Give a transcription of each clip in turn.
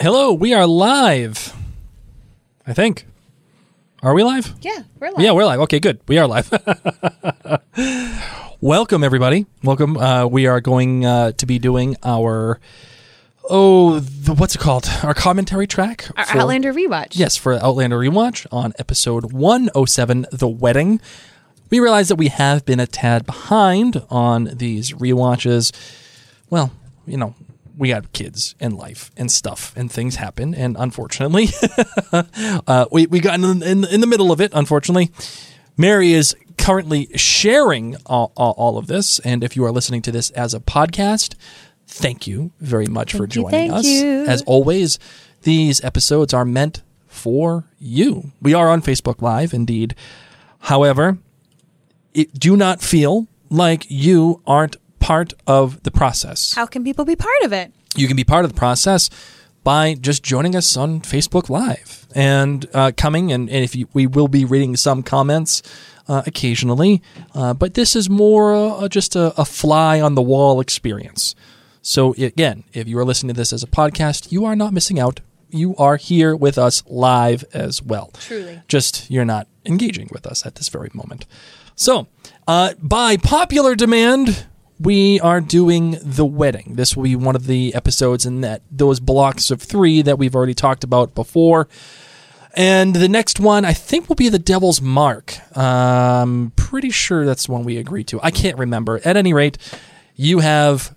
Hello, we are live. I think. Are we live? Yeah, we're live. Yeah, we're live. Okay, good. We are live. Welcome, everybody. Welcome. Uh, we are going uh, to be doing our oh, the, what's it called? Our commentary track. Our for- Outlander rewatch. Yes, for Outlander rewatch on episode 107, The Wedding. We realize that we have been a tad behind on these rewatches. Well, you know, we got kids and life and stuff and things happen, and unfortunately, uh, we we got in, in in the middle of it. Unfortunately, Mary is currently sharing all, all, all of this, and if you are listening to this as a podcast, thank you very much for Thank you, joining thank us. you. As always, these episodes are meant for you. We are on Facebook Live, indeed. However, it, do not feel like you aren't part of the process. How can people be part of it? You can be part of the process by just joining us on Facebook Live and uh, coming. And, and if you, we will be reading some comments uh, occasionally, uh, but this is more uh, just a, a fly on the wall experience. So again, if you are listening to this as a podcast, you are not missing out. You are here with us live as well. Truly. Just you're not engaging with us at this very moment. So, uh, by popular demand, we are doing the wedding. This will be one of the episodes in that those blocks of three that we've already talked about before. And the next one, I think, will be the Devil's Mark. Um, pretty sure that's the one we agreed to. I can't remember. At any rate, you have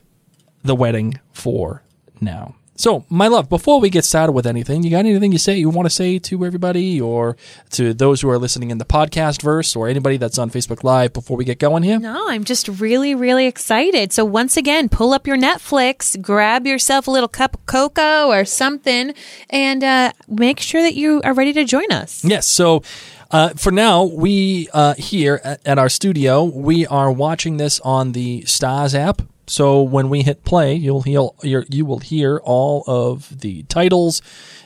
the wedding for now. So, my love, before we get started with anything, you got anything you say you want to say to everybody or to those who are listening in the podcast verse or anybody that's on Facebook Live before we get going here? No, I'm just really, really excited. So once again, pull up your Netflix, grab yourself a little cup of cocoa or something, and uh, make sure that you are ready to join us. Yes. So uh, for now, we uh, here at, at our studio, we are watching this on the Starz app. So when we hit play, you'll hear you will hear all of the titles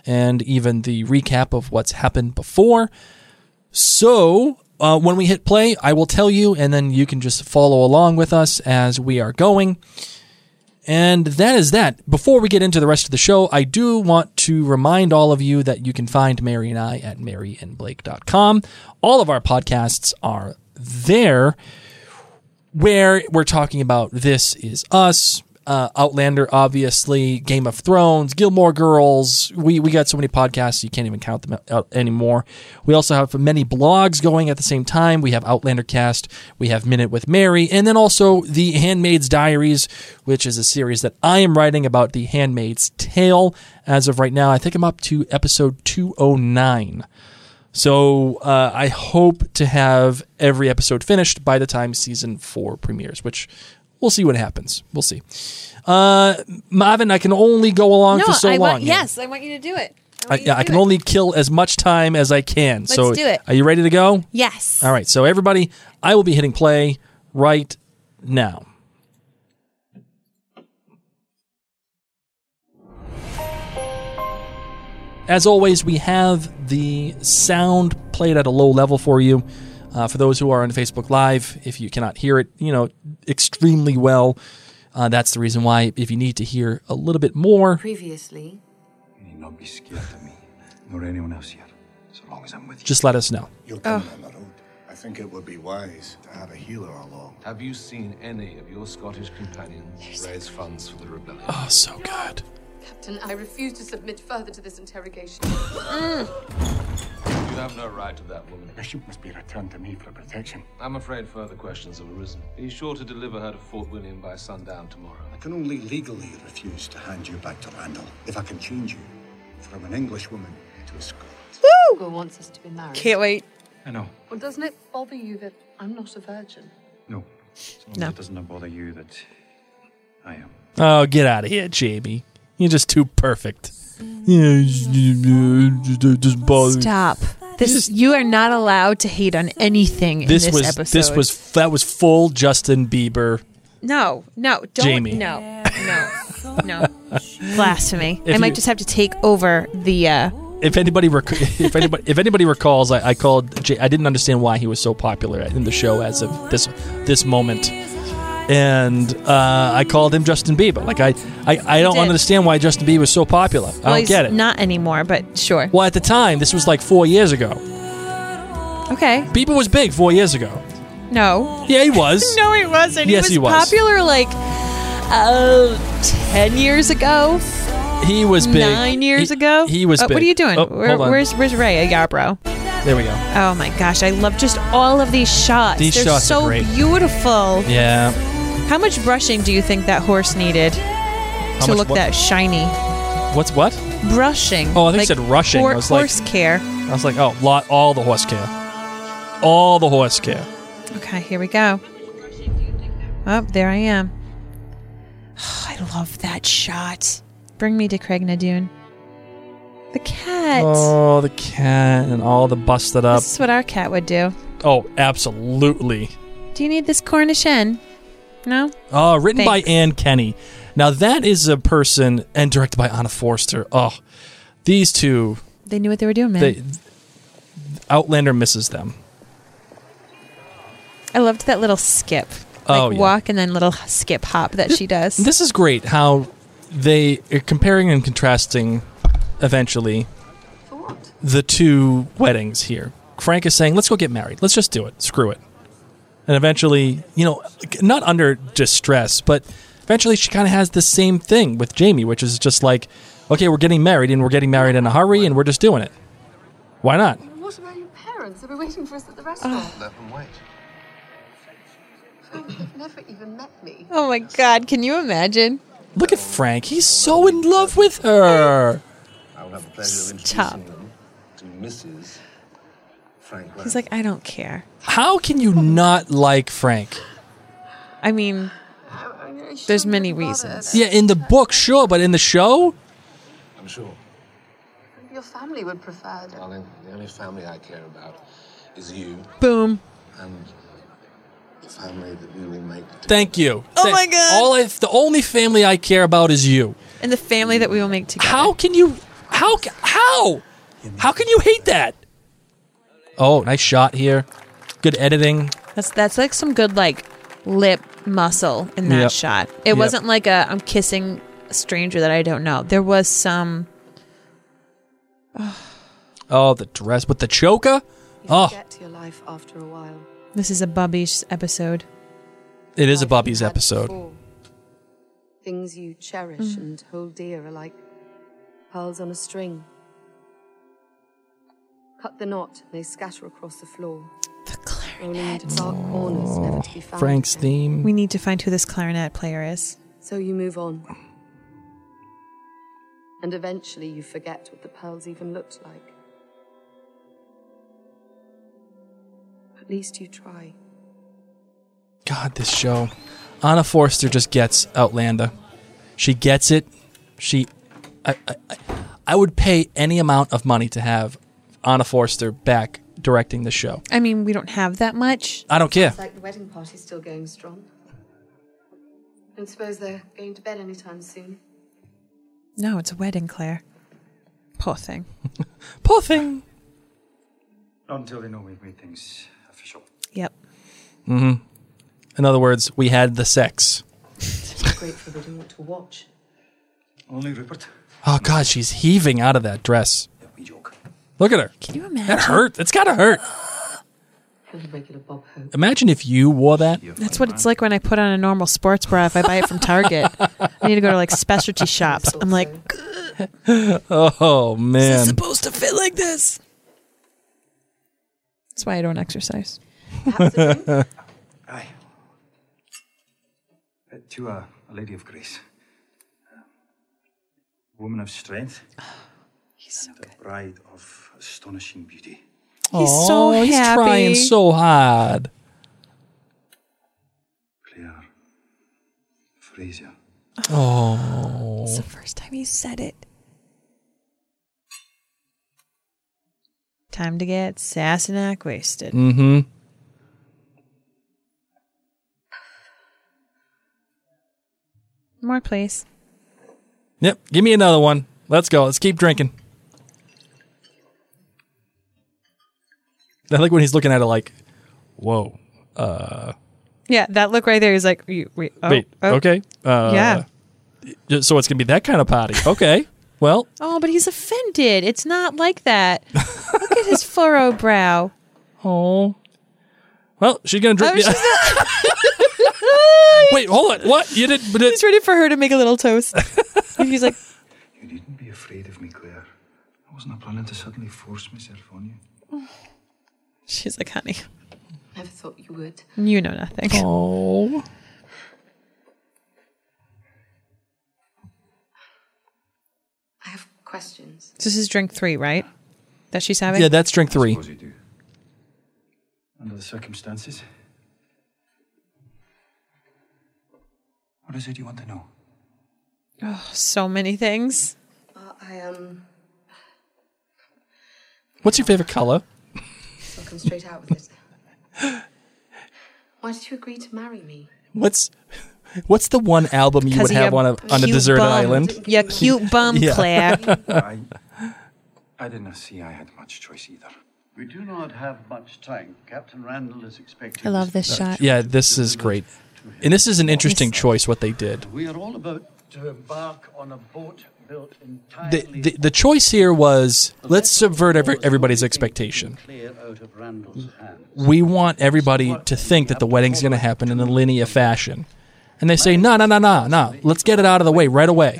and even the recap of what's happened before. So uh, when we hit play, I will tell you, and then you can just follow along with us as we are going. And that is that. Before we get into the rest of the show, I do want to remind all of you that you can find Mary and I at maryandblake.com. All of our podcasts are there where we're talking about This Is Us, uh, Outlander, obviously, Game of Thrones, Gilmore Girls. We, we got so many podcasts, you can't even count them out anymore. We also have many blogs going at the same time. We have Outlander Cast, we have Minute with Mary, and then also The Handmaid's Diaries, which is a series that I am writing about The Handmaid's Tale. As of right now, I think I'm up to episode 209. So uh, I hope to have every episode finished by the time season four premieres, which we'll see what happens. We'll see. Uh, Marvin, I can only go along for so I long. want, yes, I want you to do it. I, yeah, I can it. only kill as much time as I can. so Let's do it. Are you ready to go? Yes. All right. So everybody, I will be hitting play right now. As always, we have the sound played at a low level for you. Uh, for those who are on Facebook Live, if you cannot hear it, you know, extremely well, uh, that's the reason why. If you need to hear a little bit more, Previously, You need not be scared of me, nor anyone else here, so long as I'm with you. just let us know. You're coming on the road. I think it would be wise to have a healer along. Have you seen any of your Scottish companions raise funds for the rebellion? Oh, so good. Captain, I refuse to submit further to this interrogation. You have no right to that woman. Bishop must be returned to me for protection. I'm afraid further questions have arisen. Be sure to deliver her to Fort William by sundown tomorrow. I can only legally refuse to hand you back to Randall if I can change you from an English woman to a Scot. Hugo wants us to be married. Can't wait. I know. Well, doesn't it bother you that I'm not a virgin? No. As long No. as it doesn't bother you that I am. Oh, get out of here, Jamie. You're just too perfect. Yeah, it bother. Stop. This you are not allowed to hate on anything This in this was episode. this was that was full Justin Bieber. no, no, don't Jamie. no, no, no. Blasphemy. If I might you- just have to take over the. uh If anybody rec- if anybody if anybody recalls, I, I called J- I didn't understand why he was so popular in the show as of this this moment. And uh, I called him Justin Bieber. Like I, I, I don't did. understand why Justin Bieber was so popular. I don't get it. Not anymore, but sure. well, at the time, this was like four years ago. Okay. Bieber was big four years ago. No. Yeah, he was. No, he wasn't. Yes, he he was, was. popular like uh, 10 years ago, He was big. nine years He- ago. He was big. What are you doing? Oh, Where, where's where's Ray Yarbrough? There we go. Oh my gosh, I love just all of these shots. These They're shots are so great. beautiful. Yeah. How much brushing do you think that horse needed to much look what? that shiny? What's what? Brushing. Oh, I think you said rushing. I was like- horse care. I was like, oh, lot, all the horse care, all the horse care. Okay, here we go. Oh, there I am. Oh, I love that shot. Bring me to Craigh na Dun. The cat. Oh, the cat and all the busted up. This is what our cat would do. Oh, absolutely. Do you need this Cornish hen? No? Oh, written by Thanks. Anne Kenney. Now that is a person and directed by Anna Foerster. Oh, these two, They knew what they were doing, man. they, Outlander misses them. I loved that little skip. Oh, like Oh, yeah. walk and then little skip hop that she does. This is great how they are comparing and contrasting eventually the two weddings here. Frank is saying, let's go get married. Let's just do it. Screw it. And eventually, you know, not under distress, but eventually she kind of has the same thing with Jamie, which is just like, okay, we're getting married and we're getting married in a hurry and we're just doing it. Why not? What about your parents? They'll be waiting for us at the restaurant. Let them wait. They've never even met me. oh my god, can you imagine? Look at Frank. He's so in love with her. I will have the pleasure of Stop. introducing them to Mrs. Frank He's like, I don't care. How can you not like Frank? I mean, There's many reasons. Yeah, in the book, sure, but in the show? I'm sure, Your family would prefer it. darling, the only family I care about is you boom. and the family that we will make. together. Thank you. Oh Th- my God. All I, the only family I care about is you. And the family that we will make together. How can you? How? How? How can you hate that? Oh, nice shot here. Good editing. That's that's like some good like lip muscle in that Yep. shot. It Yep. wasn't like a I'm kissing a stranger that I don't know. There was some Oh, the dress with the choker. Oh, Get to your life after a while. this is a Bubby's episode. it is a Life Bubby's you had episode. before. Things you cherish mm. and hold dear are like pearls on a string. Cut the knot, and they scatter across the floor, The clarinet. into dark corners, never to be found. Frank's theme. We need to find who this clarinet player is. So you move on. And eventually you forget what the pearls even looked like. At least you try. God, this show. Anna Foerster just gets Outlander. She gets it. She. I, I, I- I would pay any amount of money to have Anna Foerster back directing the show. I mean, we don't have that much. I don't care. It's like the wedding party's still going strong. Don't suppose they're going to bed anytime soon. No, it's a wedding, Claire. Poor thing. Poor thing. Not until they know we've made things official. Yep. Hmm. In other words, we had the sex. Great forbidden what to watch. Only Rupert. Oh God, she's heaving out of that dress. We joke. Look at her. Can you imagine? That hurt. It's gotta hurt. He'll regular Bob Hope. Imagine if you wore that. That's what it's like when I put on a normal sports bra if I buy it from Target. I need to go to like specialty shops. I'm like, Oh man. supposed to fit like this. That's why I don't exercise. Perhaps a drink? Uh, to a, a lady of grace. Uh, woman of strength. He's so and a bride of astonishing beauty. He's so Oh, he's trying so hard. Claire Fraser. Oh. It's the first time he said it. Time to get Sassenach wasted. Mm-hmm. More, please. Yep. Give me another one. Let's go. Let's keep drinking. I like when he's looking at it like, whoa. Uh, Yeah, that look right there is like, wait, oh, wait. oh. Okay. Uh, Yeah. So it's gonna be that kind of party. Okay. Well, Oh, but he's offended. It's not like that. look at his furrowed brow. oh. Well, she's gonna drink. Oh, she's Wait, hold on. What you did? But He's ready for her to make a little toast. And he's like, You needn't be afraid of me, Claire. I wasn't planning to suddenly force myself on you. She's like, honey, Never thought you would. you know nothing. oh. I have questions. This is drink three, right? That she's having? Yeah, that's drink three. Suppose you do. Under the circumstances. What is it you want to know? Oh, so many things. Uh, I um, What's your favorite color? I'll come straight out with it. Why did you agree to marry me? What's What's the one album you would have on a on a deserted bum. island? You cute bum, Yeah. Claire. I, I did not see I had much choice either. We do not have much time. Captain Randall is expecting. I love this shot. Yeah, this is great. And this is an interesting choice what they did. We are all about to embark on a boat built The the, the choice here was let's subvert every, everybody's expectation. Clear out of Randall's hands. We want everybody to think that the wedding's going to happen in a linear fashion. And they say, no, no, no, no, no. Let's get it out of the way right away.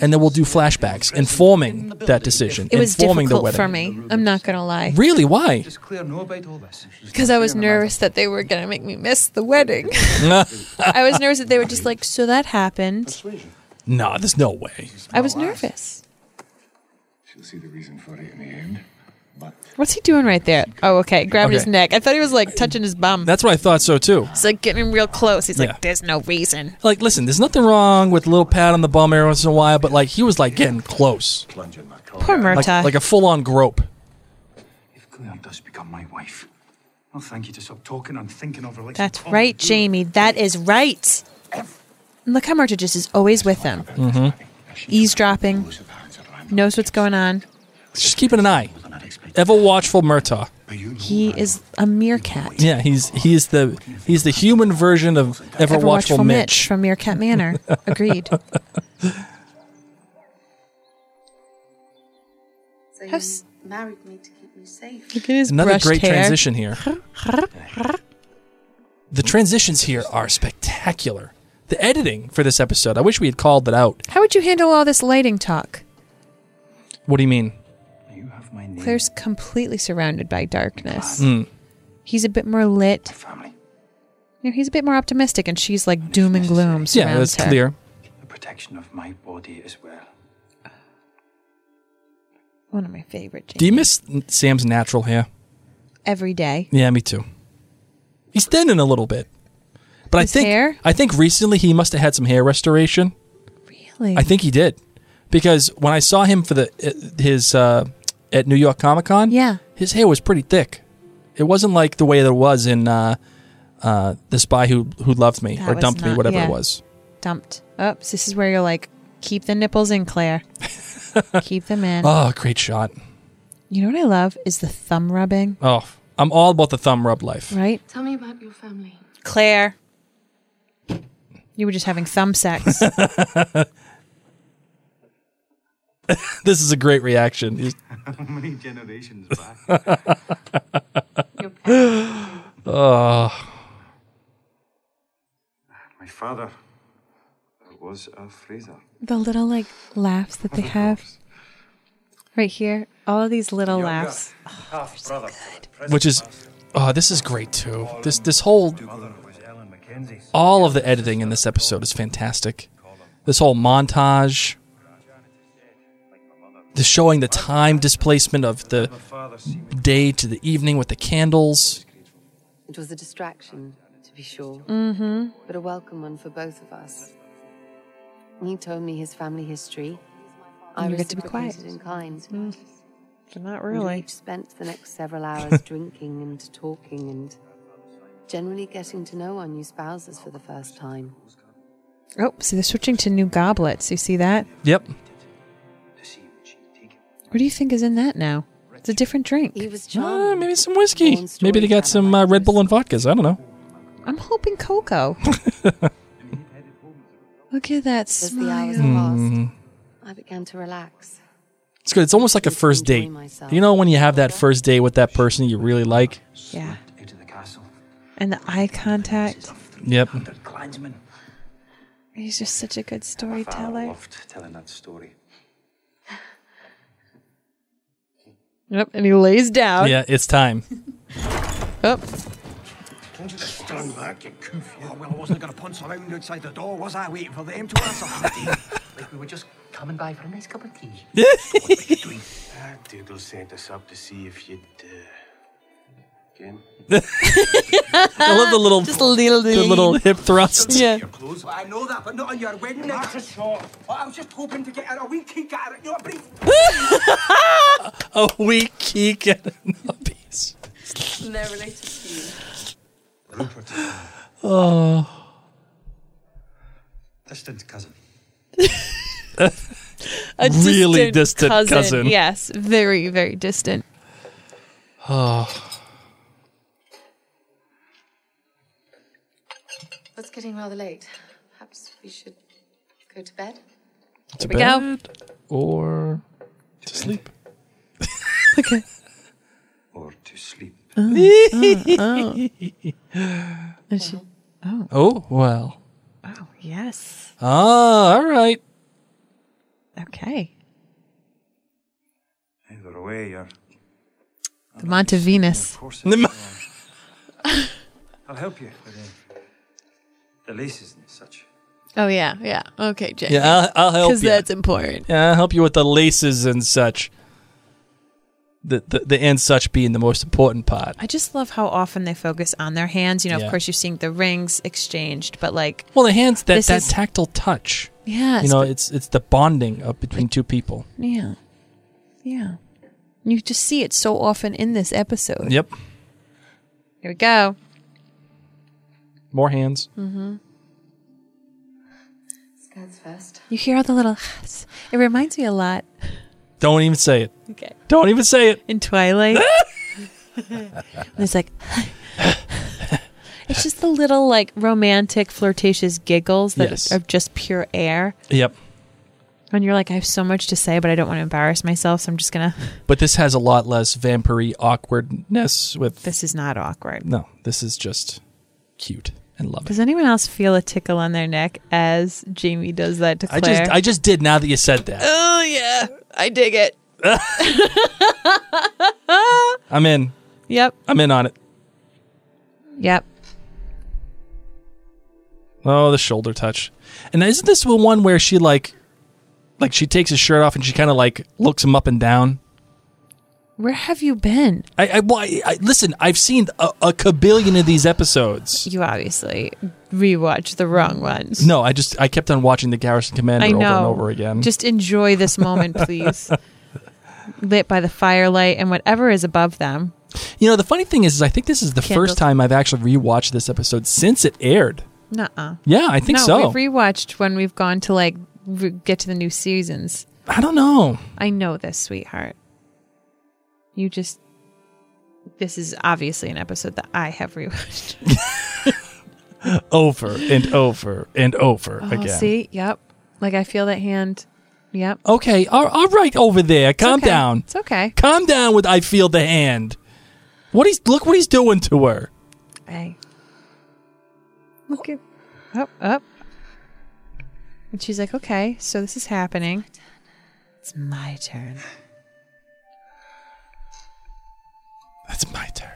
And then we'll do flashbacks informing that decision. It was informing the difficult wedding. for me. I'm not going to lie. Really? Why? Does Claire know about all this? Because I was nervous that they were going to make me miss the wedding. I was nervous that they were just like, so that happened. No, there's no way. I was nervous. She'll see the reason for it in the end. But What's he doing right there? Oh, okay. Grabbing his Okay. neck. I thought he was like touching his bum. That's what I thought so too. It's like getting real close. He's Yeah. like, there's no reason. Like, listen, there's nothing wrong with a little pat on the bum every once in a while, but like he was like getting close, plunge in my car. Poor like, Murtagh. like a full-on grope. If Claire does become my wife, I'll thank you to stop talking and thinking of her like That's some right, common Jamie. That is right. And look how Murtagh just is always with him. Mm-hmm. Eavesdropping. Knows what's going on. Just keeping an eye. Ever watchful Murtagh. He is a meerkat. Yeah, he's he's the he's the human version of ever, watchful, Watchful Mitch. from Meerkat Manor. Agreed. So you How's- married me to keep me safe. Look at his Another great hair. transition here. The transitions here are spectacular. The editing for this episode, I wish we had called it out. How would you handle all this lighting talk? What do you mean? You have my name. Claire's completely surrounded by darkness. Mm. He's a bit more lit. family. You know, he's a bit more optimistic, and she's like doom and gloom. Yeah, that's her. clear. The protection of my body as well. One of my favorite. Do you miss Sam's natural hair? Every day. Yeah, me too. He's thinning a little bit, but His I think hair? I think recently he must have had some hair restoration. Really? I think he did because when I saw him for the uh, his uh, at New York Comic Con, Yeah. his hair was pretty thick. It wasn't like the way that it was in uh, uh, the Spy Who Who Loved Me That or was Dumped Me, not- whatever yeah. it was. Dumped. Oops. This is where you're like, keep the nipples in, Claire. keep them in. Oh, great shot! You know what I love is the thumb rubbing, Oh, I'm all about the thumb rub life. right? Tell me about your family. Claire. You were just having thumb sex. This is a great reaction. How many generations back? Oh, my father was a Fraser. the little like laughs that they have right here. All of these little laughs. Ah, oh, Half brother. which is oh, this is great too. This this whole Mother was Ellen Mackenzie. All of the editing in this episode is fantastic. This whole montage, the showing the time displacement of the day to the evening with the candles. It was a distraction, to be sure, mm-hmm. but a welcome one for both of us. He told me his family history. I And you get to be quiet. reciprocated in kind. Not And really. each spent the next several hours drinking and talking and generally getting to know our new spouses for the first time. Oh, see, they're switching to new goblets. You see that? Yep. What do you think is in that now? It's a different drink. He was Uh, maybe some whiskey. Maybe they got some uh, Red Bull and vodkas. I don't know. I'm hoping cocoa. Look at that As the hours smile. Mm. passed, I began to relax. It's good. It's almost like a first date. You know when you have that first date with that person you really like? Yeah. Into the castle. And the eye contact. Yep. He's just such a good I storyteller. loved telling that story. Yep. And he lays down. Yeah, it's time. Oh, Told you to stand back, you coof. Oh, well, I wasn't going to punch around outside the door, was I? Waiting for them to answer. Like we were just coming by for a nice cup of tea. what are you Ah, Dougal sent us up to see if you'd. Uh, again? I love the little, just a little the little hip thrust. Yeah. Your clothes? I know that, but not on your wedding night. That's a shot. I was just hoping to get a wee kick at it. You know, a brief. A weak geek and a piece. They're related to you. Rupert. Oh. Distant cousin. A Really distant cousin. Yes. Very, very distant. Oh. It's getting rather late. Perhaps we should go to bed. To we go. bed or to sleep. Okay. Or to sleep. And she, oh, Oh, well. oh, yes. Ah, all right. Okay. Either way, you're. The Montevenus. Of course. it's, I'll help you with the, the laces and such. Oh, yeah. Yeah. Okay, Jay. Yeah, I'll, I'll help Because you. that's important. Yeah, I'll help you with the laces and such. The, the the and such being the most important part. I just love how often they focus on their hands. You know, Yeah. of course, you're seeing the rings exchanged, but like, Well, the hands that This that is- tactile touch. Yeah, You know, but- it's it's the bonding of between two people. yeah. Yeah. You just see it so often in this episode. Yep. Here we go. More hands. Skirts first. You hear all the little. It reminds me a lot. Don't even say it. Okay. Don't even say it. In Twilight. and it's like. it's just the little like romantic flirtatious giggles that Yes. are just pure air. Yep. And you're like, I have so much to say, but I don't want to embarrass myself, so I'm just gonna. But this has a lot less vampire awkwardness with This is not awkward. No, this is just cute and loving. Does anyone else feel a tickle on their neck as Jamie does that to I Claire? just I just did now that you said that. oh yeah, I dig it. I'm in. Yep. I'm in on it. Yep. Oh, the shoulder touch. And isn't this the one where she like like she takes his shirt off and she kind of like looks him up and down? Where have you been? I, I, well, I, I listen. I've seen a, a kabillion of these episodes. You obviously rewatch the wrong ones. No, I just I kept on watching the Garrison Commander I know. over and over again. Just enjoy this moment, please. Lit by the firelight and whatever is above them. you know, the funny thing is, is I think this is the Candles. first time I've actually rewatched this episode since it aired. Nuh-uh. Yeah, I think no, so. we've rewatched when we've gone to like re- get to the new seasons. I don't know. I know this, sweetheart. You just. This is obviously an episode that I have rewatched. Over and over and over Oh, again. see? Yep. Like I feel that hand. Yep. Okay, all, all right over there. It's Calm okay. down. It's okay. Calm down with I feel the hand. What he's look what he's doing to her. Hey. Look at up, up. And she's like, okay, so this is happening. It's my turn. That's my turn.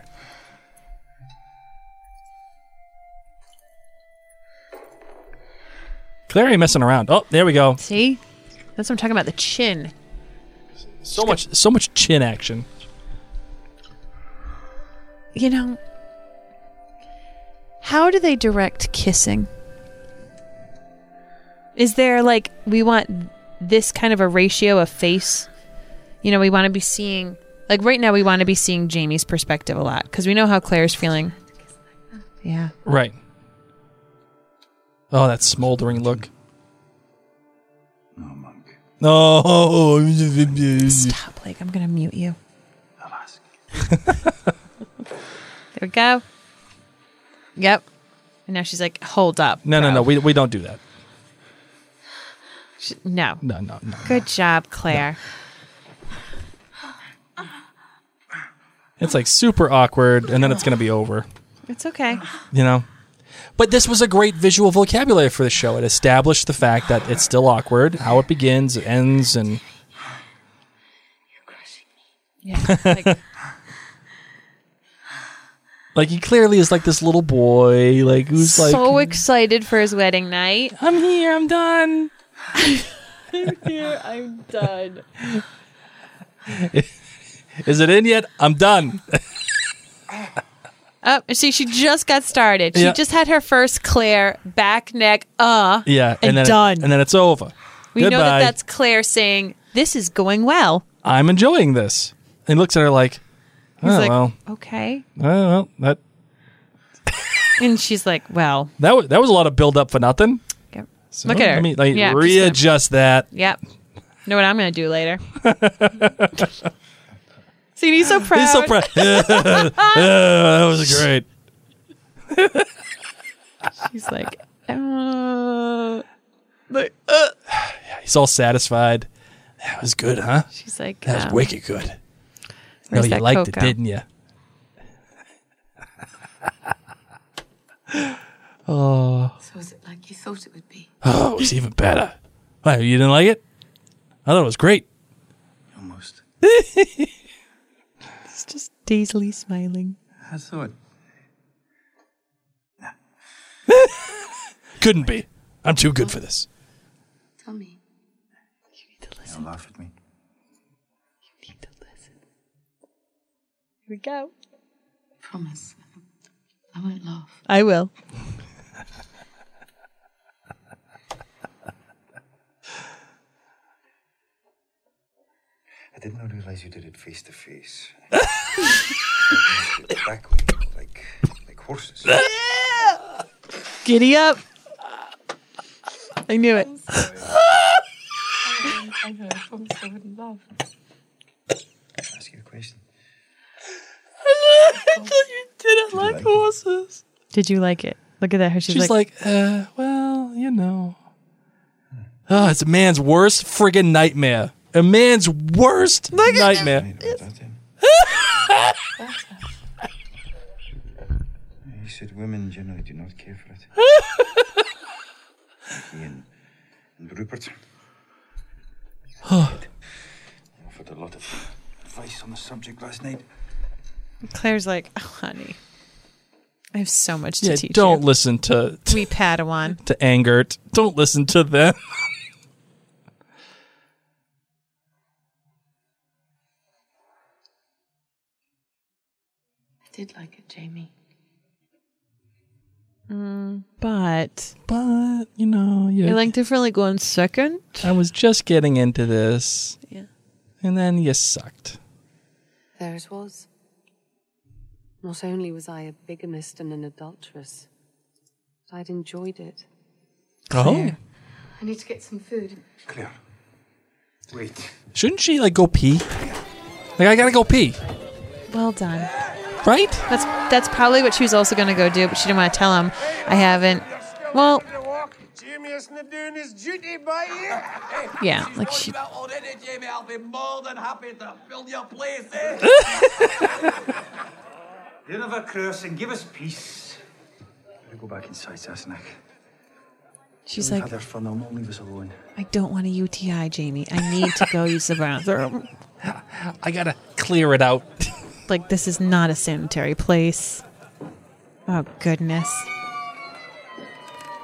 Clary messing around. Oh, there we go. See? That's what I'm talking about. The chin. So much so much chin action. You know, how do they direct kissing? Is there like, we want this kind of a ratio of face? You know, we want to be seeing Like right now, we want to be seeing Jamie's perspective a lot because we know how Claire's feeling. Yeah. Right. Oh, that smoldering look. No, monk. No. Stop, Blake. I'm gonna mute you. I'll ask. There we go. Yep. And now she's like, "Hold up." No, no, bro. no. We, we don't do that. Sh- no. No, no, no. Good job, Claire. It's like super awkward, and then it's going to be over. It's okay. You know? But this was a great visual vocabulary for the show. It established the fact that it's still awkward, how it begins, it ends, and you're crossing me. Yeah. Like, like he clearly is like this little boy, like who's like, so excited for his wedding night. I'm here, I'm done. I'm here, I'm done. Is it in yet? I'm done. Oh, see, she just got started. She Yeah. just had her first Claire back, neck, uh. Yeah, And then it- done. and then it's over. We know that that's Claire saying, This is going well. I'm enjoying this. And he looks at her like, oh He's like, well, Okay. oh, well, that And she's like, Well, that was that was a lot of build up for nothing. Yep. So, Look at her. Let me like Yeah, just gonna- readjust that. yep. Know what I'm going to do later. See, he's so proud. He's so proud. that was great. She's like, uh, like, He's all satisfied. That was good, huh? she's like, That was um, wicked good. No, you liked cocoa? it, didn't you? oh, So is it like you thought it would be? oh, it was even better. Why, you didn't like it? I thought it was great. Almost. He's dazedly smiling. I thought. Couldn't be. I'm too good for this. Tell me. You'll laugh at me. You need to listen. Here we go. Promise. I won't laugh. I will. I did not realize you did it face to face. Back way, like like horses. Giddy up. I knew it. I know, I promised I wouldn't laugh. Ask you a question. I thought you Didn't like horses. Did you like it? Look at that. Her. She's, She's like, like, uh, well, you know. Oh, it's a man's worst friggin' nightmare. A man's worst nightmare. Right about that then. Said women generally do not care for it. He and, and Rupert. Oh. offered a lot of advice on the subject last night. Claire's like, oh, honey, I have so much to Yeah, teach don't you. listen to to, We Padawan. to Angert. Don't listen to them. did like it, Jamie. Mm, but But you know, I you, liked it for like one second. I was just getting into this, Yeah. and then you sucked. There it was. Not only was I a bigamist and an adulteress, but I'd enjoyed it. Oh, I need to get some food. Claire. Wait. shouldn't she like go pee? Like I gotta go pee, Well done. Right? That's that's probably what she was also going to go do, but she didn't want to tell him. I haven't. Well, Jamie isn't doing his duty by you. yeah, like she. already, Jamie. I'll be more than happy to fill your place, eh? You have a curse and give us peace. Better go back inside, Sassenach. She's We've like, had fun. They'll not leave us alone. I don't want a UTI, Jamie. I need to go use the bathroom. I gotta clear it out. Like this is not a sanitary place. Oh goodness.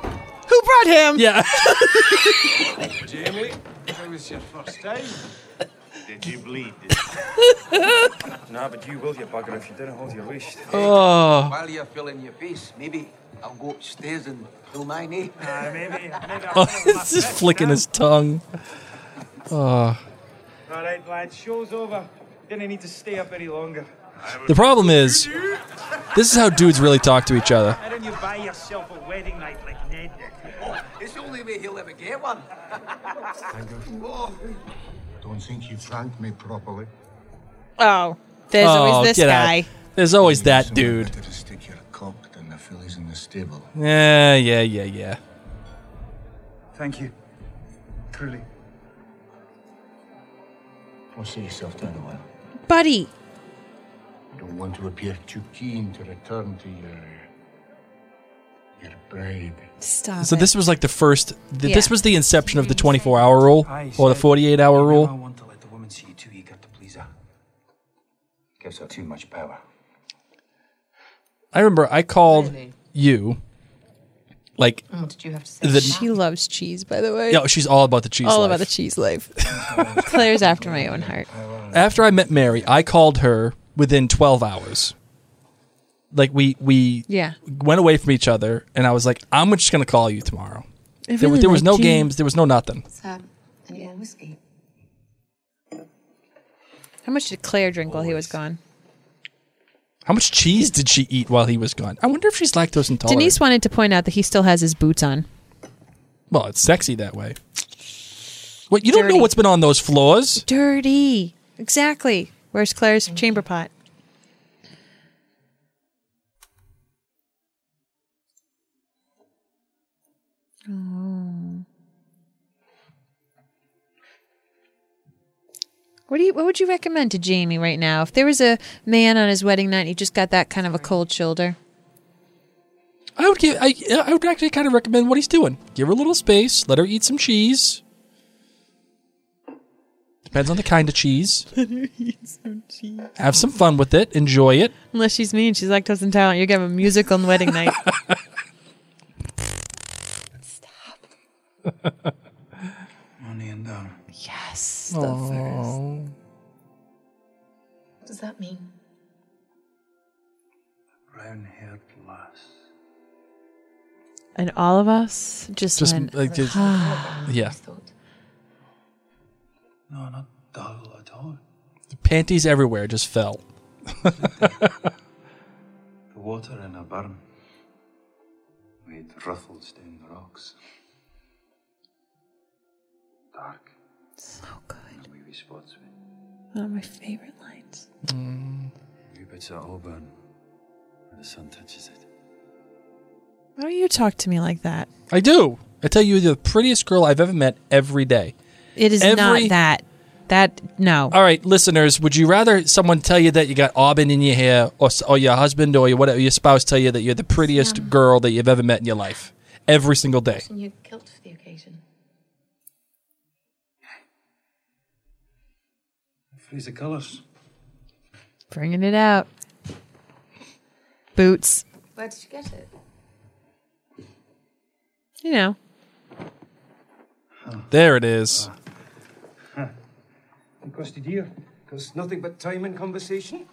Who brought him? yeah. Jamie, how was your first time? Did you bleed? Nah, but you will, you bugger, if you didn't hold your leash. Oh, While you're filling your face, maybe I'll go upstairs and fill mine, eh? Uh, maybe, maybe oh he's just flicking his tongue. Oh, All right, lads, show's over. Didn't need to stay up any longer. The problem is, this is how dudes really talk to each other. Why don't you buy yourself a wedding night like Ned did? It's the only way he'll ever get one. Oh. Don't think you franked me properly. Oh, there's Oh, always this get out. guy. There's always that dude. Better stick your cock than the fillies in the stable. Yeah, yeah, yeah, yeah. Thank you. Truly. Well, sit yourself down a while. Buddy. I don't want to appear too keen to return to your your bride. Stop. So this was like the first. Th- This was the inception of the 24 hour rule or the 48 hour I rule. want to let the woman see you too eager to please her. Gives her too much power. I remember I called you. Like, Oh, did you have to say the, She loves cheese, by the way. yeah, she's all about the cheese. All life. about the cheese life. Claire's after my own heart. After I met Mary, I called her within 12 hours. Like we we Yeah. went away from each other, and I was like, I'm just gonna call you tomorrow. I There, there was no you. games. There was no nothing. Sam, any more whiskey? How much did Claire drink while he was gone? How much cheese did she eat while he was gone? I wonder if she's lactose intolerant. Denise wanted to point out that he still has his boots on. Well, it's sexy that way. What you don't Dirty. know what's been on those floors? Dirty. Exactly. Where's Claire's chamber pot? What do you? What would you recommend to Jamie right now? If there was a man on his wedding night, and he just got that kind of a cold shoulder. I would give. I I would actually kind of recommend what he's doing. Give her a little space. Let her eat some cheese. Depends on the kind of cheese. Let her eat some cheese. Have some fun with it. Enjoy it. Unless she's me and she's lactose intolerant, you give a musical on wedding night. Stop. Money and down. yes. Oh. What does that mean? Brown haired lass. And all of us just, Just went. like just, ah. yeah. No, not dull at all. The panties everywhere just fell. The water in a burn made ruffles down And wee wee spots with One of my favorite lines. Mm. wee bits of auburn where the sun touches it. Why don't you talk to me like that? I do. I tell you, you're the prettiest girl I've ever met every day. It is Every- not that. That no. All right, listeners, would you rather someone tell you that you got auburn in your hair, or, or your husband or your whatever your spouse tell you that you're the prettiest girl that you've ever met in your life every single day? And you kilt for the occasion. Freeze the colours. Bringing it out. Boots. Where did you get it? You know. There it is. It cost you dear. Cost nothing but time and conversation.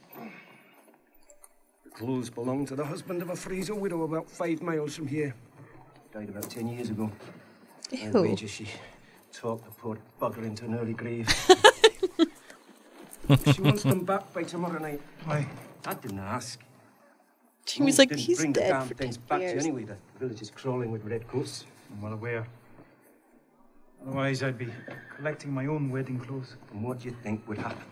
The clothes belong to the husband of a Fraser widow about five miles from here. Died about ten years ago. Ew. The wages she talked the poor bugger into an early grave. she wants them back by tomorrow night. Why? I didn't ask. She was Oh, like, didn't he's bring the dead damn for things 10 back to you anyway. The village is crawling with redcoats. I'm well aware. Otherwise, I'd be collecting my own wedding clothes. And what do you think would happen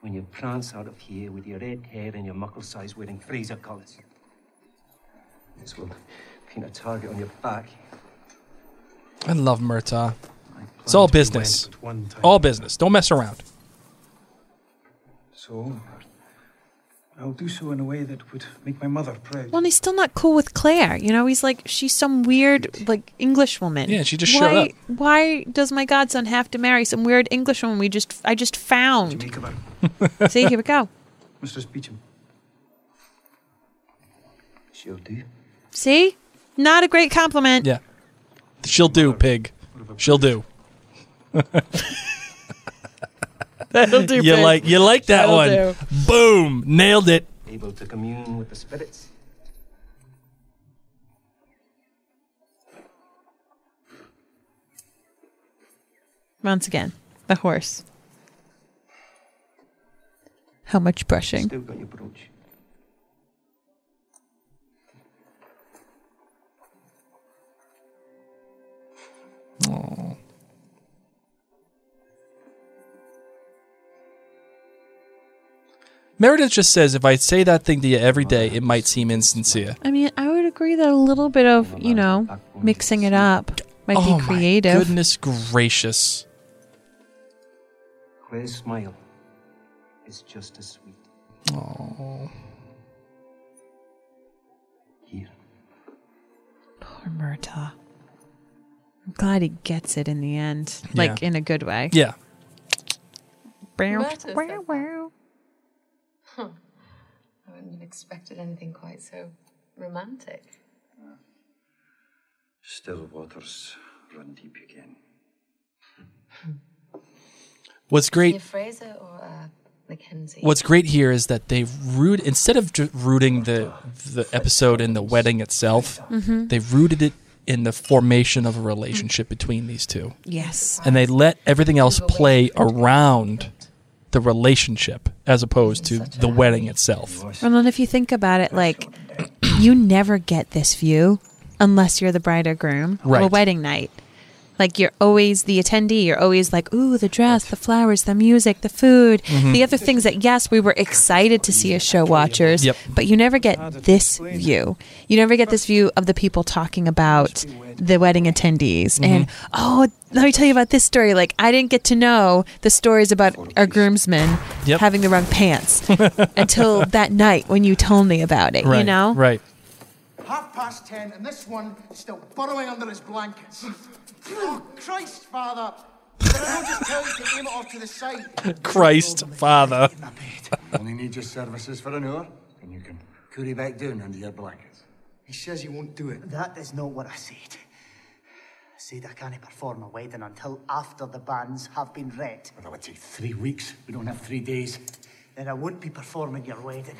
when you prance out of here with your red hair and your muckle size wearing Fraser collars? This will paint a target on your back. I love Murtagh. It's all business. One. All business. Don't mess around. So, I'll do so in a way that would make my mother proud. Well, and he's still not cool with Claire. You know, he's like, she's some weird, like, English woman. Yeah, she just why, showed up. Why does my godson have to marry some weird English woman we just, I just found? Make of her. See, here we go. Mistress Beauchamp. She'll do. See? Not a great compliment. Yeah. She'll do, pig. She'll do. That'll do. You pig. like you like that That'll one. do. Boom. Nailed it. Able to commune with the spirits. Once again, the horse. How much brushing? Still got your brooch. Aw. Meredith just says, if I say that thing to you every day, it might seem insincere. I mean, I would agree that a little bit of, you know, mixing it up might oh be creative. my goodness gracious! Claire's smile is just as sweet. Oh, Here. Poor Murtagh. I'm glad he gets it in the end, like Yeah. in a good way. yeah. Murtagh said that. Huh. I wouldn't have expected anything quite so romantic. Still waters run deep again. What's great Your Fraser or uh, Mackenzie? What's great here is that they root instead of ju- rooting the the episode in the wedding itself, Mhm. they rooted it in the formation of a relationship between these two. Yes. And they let everything else play around the relationship as opposed to the wedding itself. And then if you think about it, like, you never get this view unless you're the bride or groom of a wedding night. Like you're always the attendee. You're always like, ooh, the dress, the flowers, the music, the food, Mhm. the other things that yes, we were excited to see as show watchers. Yep. But you never get this view. You never get this view of the people talking about the wedding attendees. And oh, let me tell you about this story. Like I didn't get to know the stories about our groomsmen Yep. having the wrong pants until that night when you told me about it. You know. Right. Half past ten, and this one is still burrowing under his blankets. Oh, Christ, Father! Did I just tell you to aim off to the side? Christ, Father. Only need your services for an hour, and you can curry back down under your blankets. He says he won't do it. That is not what I said. I said I can't perform a wedding until after the banns have been read. Well, that would take three weeks. We don't have three days. Then I won't be performing your wedding.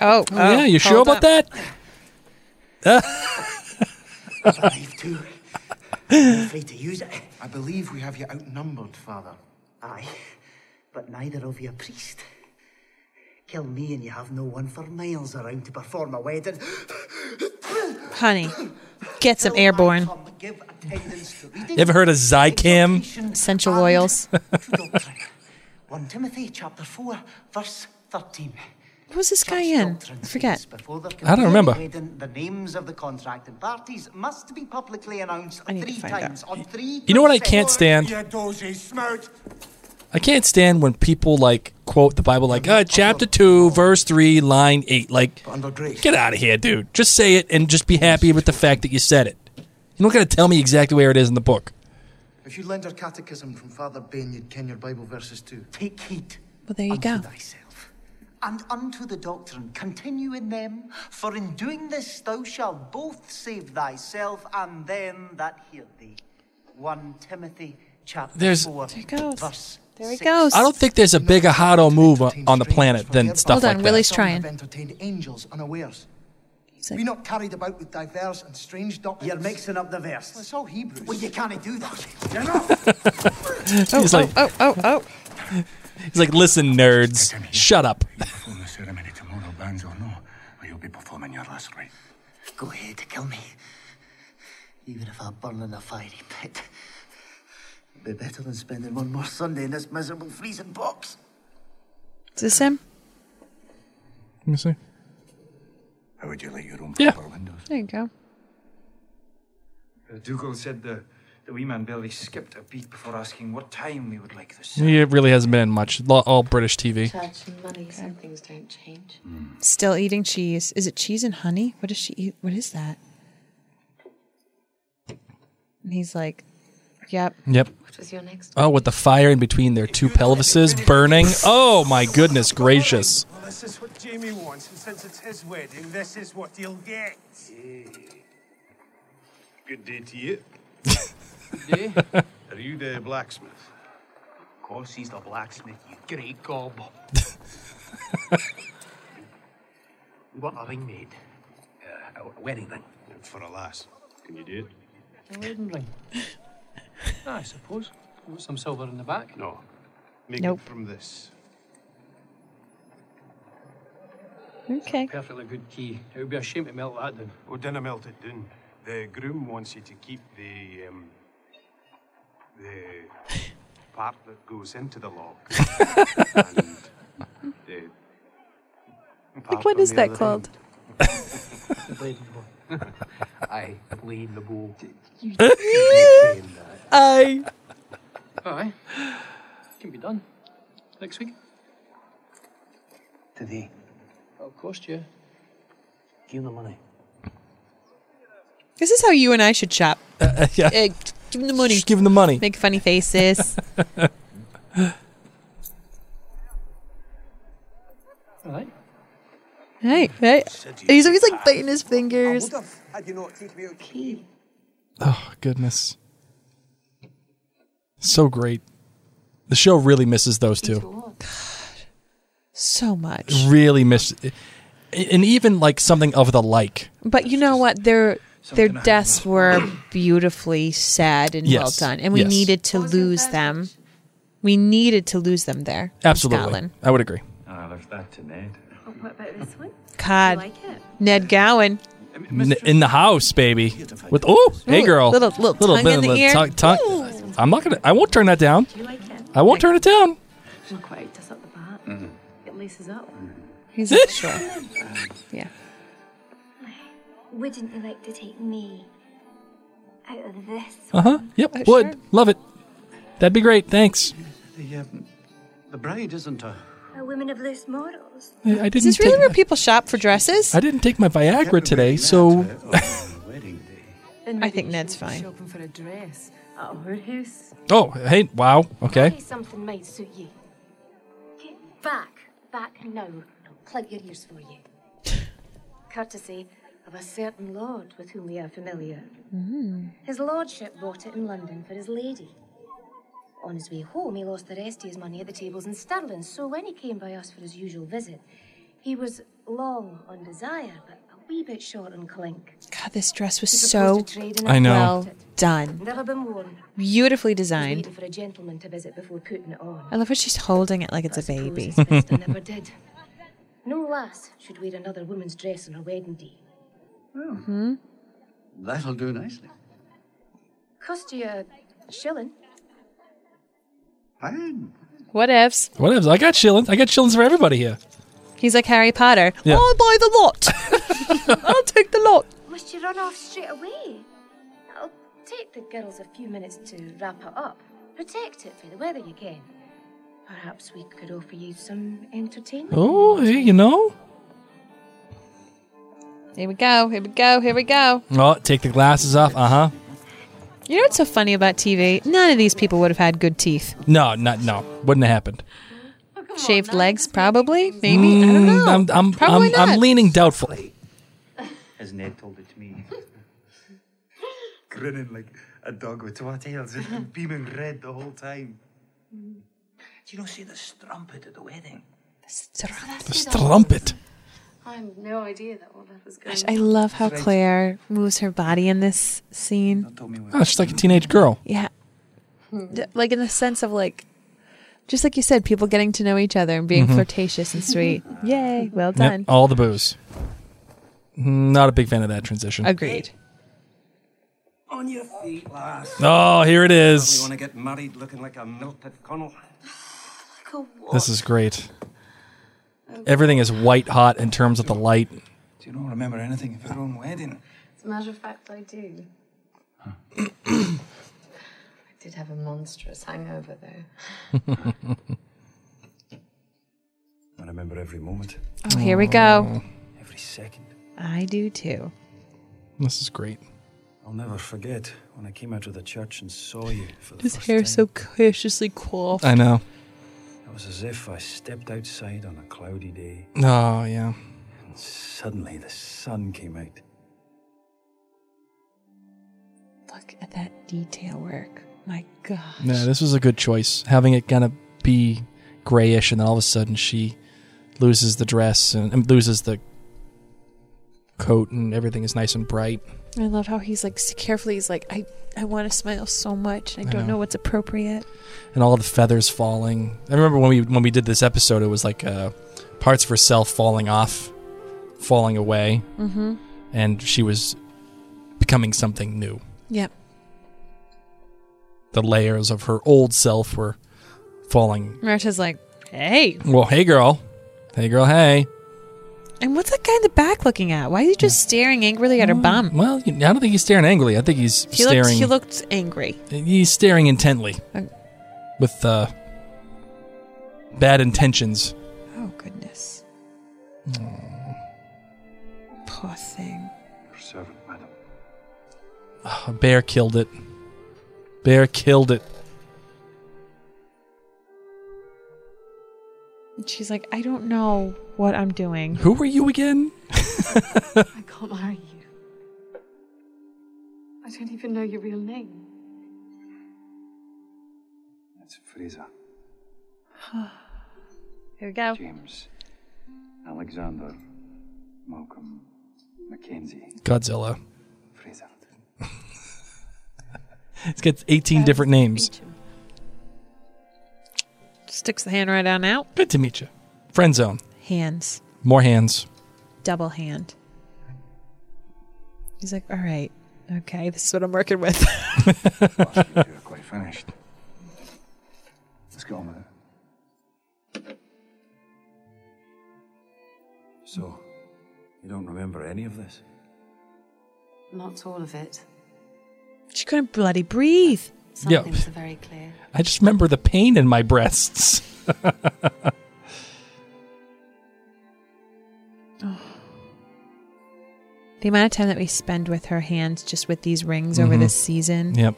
Oh, Oh, yeah, you sure about up. that? I leave too. I'm afraid to use it. I believe we have you outnumbered, Father. Aye, but neither of you a priest. Kill me and you have no one for miles around to perform a wedding. Honey, get some airborne. Give attendance to reading. You ever heard of Zicam? Essential oils. 1 Timothy chapter 4, verse 13. What was this guy in? I forget. Before there can I don't remember. wedding, the names of the contracting parties must be publicly announced I need to three find times on three. You know what I can't stand? You dozy smout! I can't stand when people like quote the Bible like uh, chapter two, verse three, line eight. Like, get out of here, dude. Just say it and just be happy with the fact that you said it. You don't got to tell me exactly where it is in the book. If you learned your catechism from Father Bain, you'd ken your Bible verses too. Take heed Well, there you unto go. Thyself, and unto the doctrine. Continue in them, for in doing this thou shalt both save thyself and them that hear thee. 1 Timothy chapter There's- 4, There it goes. verse There he goes. I don't think there's a bigger hado move on on the planet than stuff Hold on, like Willie's that. Some trying. have entertained angels unawares. He's like, Be not carried about with diverse and strange doctrines. You're mixing up the verse. It's all Hebrew. Well, you can't do that. oh, He's like, oh, oh, oh, he's like, listen, nerds, shut up. Perform the ceremony tomorrow, banns or no, you'll be performing your last rite. Go ahead, kill me. Even if I burn in a fiery pit. It'd be better than spending one more Sunday in this miserable freezing box. Is this him? Let me see. How would you like your room Yeah. proper windows? There you go. Uh, Dougal said the, the wee man barely skipped a beat before asking what time we would like this. It really hasn't been much. Lo- All British TV. Church and money, some things don't change. Hmm. Still eating cheese. Is it cheese and honey? What does she eat? What is that? And he's like, yep. Yep. What was your next? Oh, with the fire in between their two pelvises burning. Oh my goodness gracious! Well, this is what Jamie wants, and since it's his wedding, this is what he'll get. Good day to you. Day? Are you the blacksmith? Of course, he's the blacksmith, you great gob. what a ring made. Uh, a wedding ring. For a lass. Can you do it? A wedding ring. Ah, I suppose. Want some silver in the back? No. Make Nope. it from this. Okay. Perfectly good key. It would be a shame to melt that down. Oh, dinna melt it down. The groom wants you to keep the um, the part that goes into the lock. and uh, the Like, what on is the that called? The blade the bow. Aye, the blade in the bow. I. Aye. Can be done. Next week. Today. It'll cost you. Give the money. This is how you and I should shop. Uh, uh, yeah. Eh, give him the money. Just give him the money. Make funny faces. Aye. hey, hey. He's always like biting his fingers. Had you not me out key? Oh goodness, so great. The show really misses those two. So much. Really miss, and even like something of the like. But you know what? Their their deaths were beautifully sad and well Yes. done, and we Yes. needed to lose them. We needed to lose them there. in Absolutely, Scotland. I would agree. Ah, I left that to Ned. Oh, what about this one? God, like it? Ned Gowan. N- in the house, baby. With oh, hey Ooh, girl, little- little tongue in the little ear. tongue- tongue. I'm not gonna. I won't turn that down. Do you like it? I won't turn it down. Not quite just up the back. Mm-hmm. It laces up. He's like, sure. Yeah. Wouldn't you like to take me out of this? Uh huh. Yep. Oh, would sure. love it. That'd be great. Thanks. The, um, the bride isn't a. A woman of loose morals. I, I didn't. Is this really take, where people shop for dresses? I didn't take my Viagra today, so I think Ned's fine. Shopping for a dress at a whorehouse. oh hey wow okay. Maybe something might suit you. Get back, back now. I'll plug your ears for you. Courtesy of a certain lord with whom we are familiar. Hmm. His lordship bought it in London for his lady. On his way home, he lost the rest of his money at the tables in Stirling, so when he came by us for his usual visit, he was long on desire, but a wee bit short on clink. God, this dress was so proposed to trade in it. I know. well done. Never been worn. Beautifully designed. for a gentleman to visit before putting it on. I love how she's holding it like it's a baby. His never did. No lass should wear another woman's dress on her wedding day. Hmm That'll do nicely. Cost you a shilling. Fine. Whatevs. Whatever. I got shillings. I got shillings for everybody here. He's like Harry Potter. Yeah. I'll buy the lot. I'll take the lot. Must you run off straight away? It'll take the girls a few minutes to wrap it up. Protect it for the weather you can. Perhaps we could offer you some entertainment. Oh, hey, you know. Here we go. Here we go. Here we go. Oh, take the glasses off. Uh huh. You know what's so funny about TV? None of these people would have had good teeth. No, not no. Wouldn't have happened. Shaved legs, probably. Maybe. I don't know. Mm, I'm I'm Probably I'm, not. I'm leaning doubtfully. As Ned told it to me. Grinning like a dog with two tails and beaming red the whole time. Do you not see the strumpet at the wedding? The strumpet. The strumpet. I had no idea that all that was going Gosh, I love how Claire moves her body in this scene. Oh, she's like a teenage girl. Yeah. D- Like in the sense of like, just like you said, people getting to know each other and being Mhm. flirtatious and sweet. Yay, well Yep, done. all the booze. Not a big fan of that transition. Agreed. On your feet, lass. Oh, here it We is. want to get married looking like a melted Connell. This is great. Everything is white hot in terms of the light. Do you not remember anything of your own wedding? As a matter of fact, I do. I did have a monstrous hangover, though. I remember every moment. Oh, here we go. Oh. Every second. I do too. This is great. I'll never forget when I came out of the church and saw you for the His first hair time. so cautiously coiffed. I know. It was as if I stepped outside on a cloudy day. Oh yeah. And suddenly the sun came out. Look at that detail work. My God. Yeah, this was a good choice. Having it kind of be grayish, and then all of a sudden she loses the dress and, and loses the coat, and everything is nice and bright. I love how he's like carefully. He's like, I, I want to smile so much. I I don't know. know what's appropriate. and all the feathers falling. I remember when we when we did this episode, it was like uh, parts of herself falling off falling away, Mhm. and she was becoming something new. Yep. The layers of her old self were falling. Marta's like, hey. Well, hey, girl. Hey, girl. Hey. And what's that guy in the back looking at? Why is he just staring angrily at her bum? Well, I don't think he's staring angrily. I think he's He staring. looked, he looked angry. He's staring intently Okay. with uh, bad intentions. Oh, goodness. Poor thing. Your servant, madam. Ah, Bear killed it. Bear killed it. And She's like, I don't know what I'm doing. Who were you again? I can't marry you. I don't even know your real name. That's Fraser. Here we go. James. Alexander. Malcolm. Mackenzie. Godzilla. Fraser. It's got 18 different names. Sticks the hand right on out. Good to meet you. Friend zone. Hands. More hands. Double hand. He's like, all right. Okay, this is what I'm working with. You're quite finished. Let's get on with it. So, you don't remember any of this? Not all of it. she couldn't bloody breathe. Some Yeah. things are very clear. I just remember the pain in my breasts. The amount of time that we spend with her hands just with these rings over Mhm. this season. yep.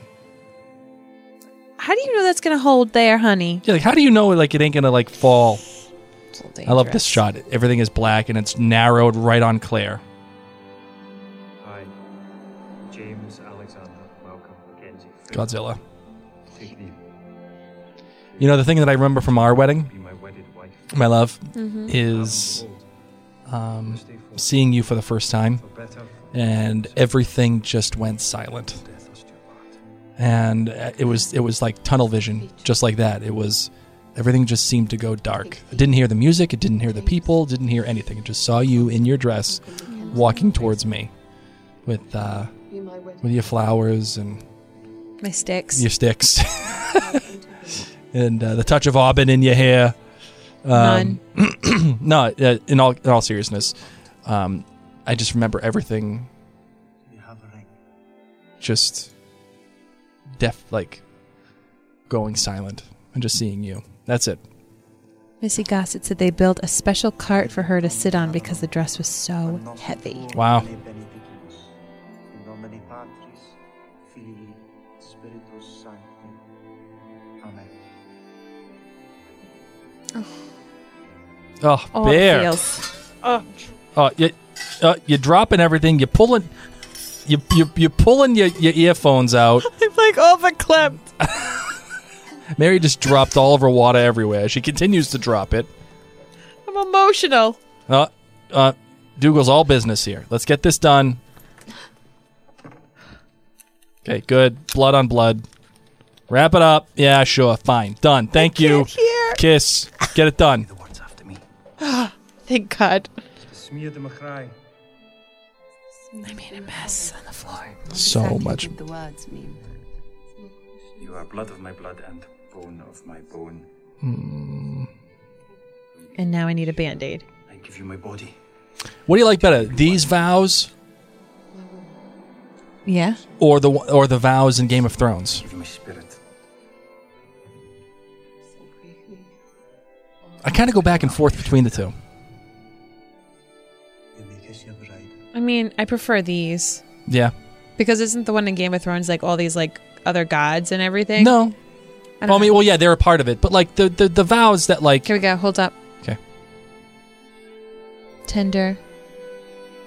How do you know that's going to hold there, honey? Yeah, like how do you know like it ain't gonna like fall? It's a I love this shot. Everything is black and it's narrowed right on Claire. Hi, James Alexander welcome, Mackenzie. Godzilla. You know the thing that I remember from our wedding, be my wedded wife. my love, Mhm. is um, seeing you for the first time, and everything just went silent. And uh, it was it was like tunnel vision, just like that. It was everything just seemed to go dark. I didn't hear the music, it didn't hear the people, didn't hear anything. It just saw you in your dress, walking towards me, with uh, with your flowers and My sticks. your sticks, and uh, the touch of auburn in your hair. Um, no, uh, in all in all seriousness, um, I just remember everything. Just deaf, like going silent, and just seeing you. That's it. Missy Gossett said they built a special cart for her to sit on because the dress was so heavy. Wow. In nomine Patris, Filii, Spiritus Sancti. Amen. Oh, Oh, it bear. feels- Oh. Oh, you, uh, you're dropping everything. You're pulling. You you you're pulling your, your earphones out. I'm like overclipped. Mary just dropped all of her water everywhere. She continues to drop it. I'm emotional. Uh, uh, Dougal's all business here. Let's get this done. Okay, good. Blood on blood. Wrap it up. Yeah, sure. Fine. Done. Thank you. Kiss. Get it done. Thank God. Smear them a cry. I made a mess on the floor. So Exactly much. the words mean? You are blood of my blood and bone of my bone. Hmm. And now I need a band aid. I give you my body. What do you like better? These vows Yeah. or the or the vows in Game of Thrones? I kind of go back and forth between the two. I mean, I prefer these Yeah. because isn't the one in Game of Thrones like all these like other gods and everything? No. I Well, I mean, know. well, yeah, they're a part of it, but like the the, the vows that like. Here we go. Hold up. Okay. Tender.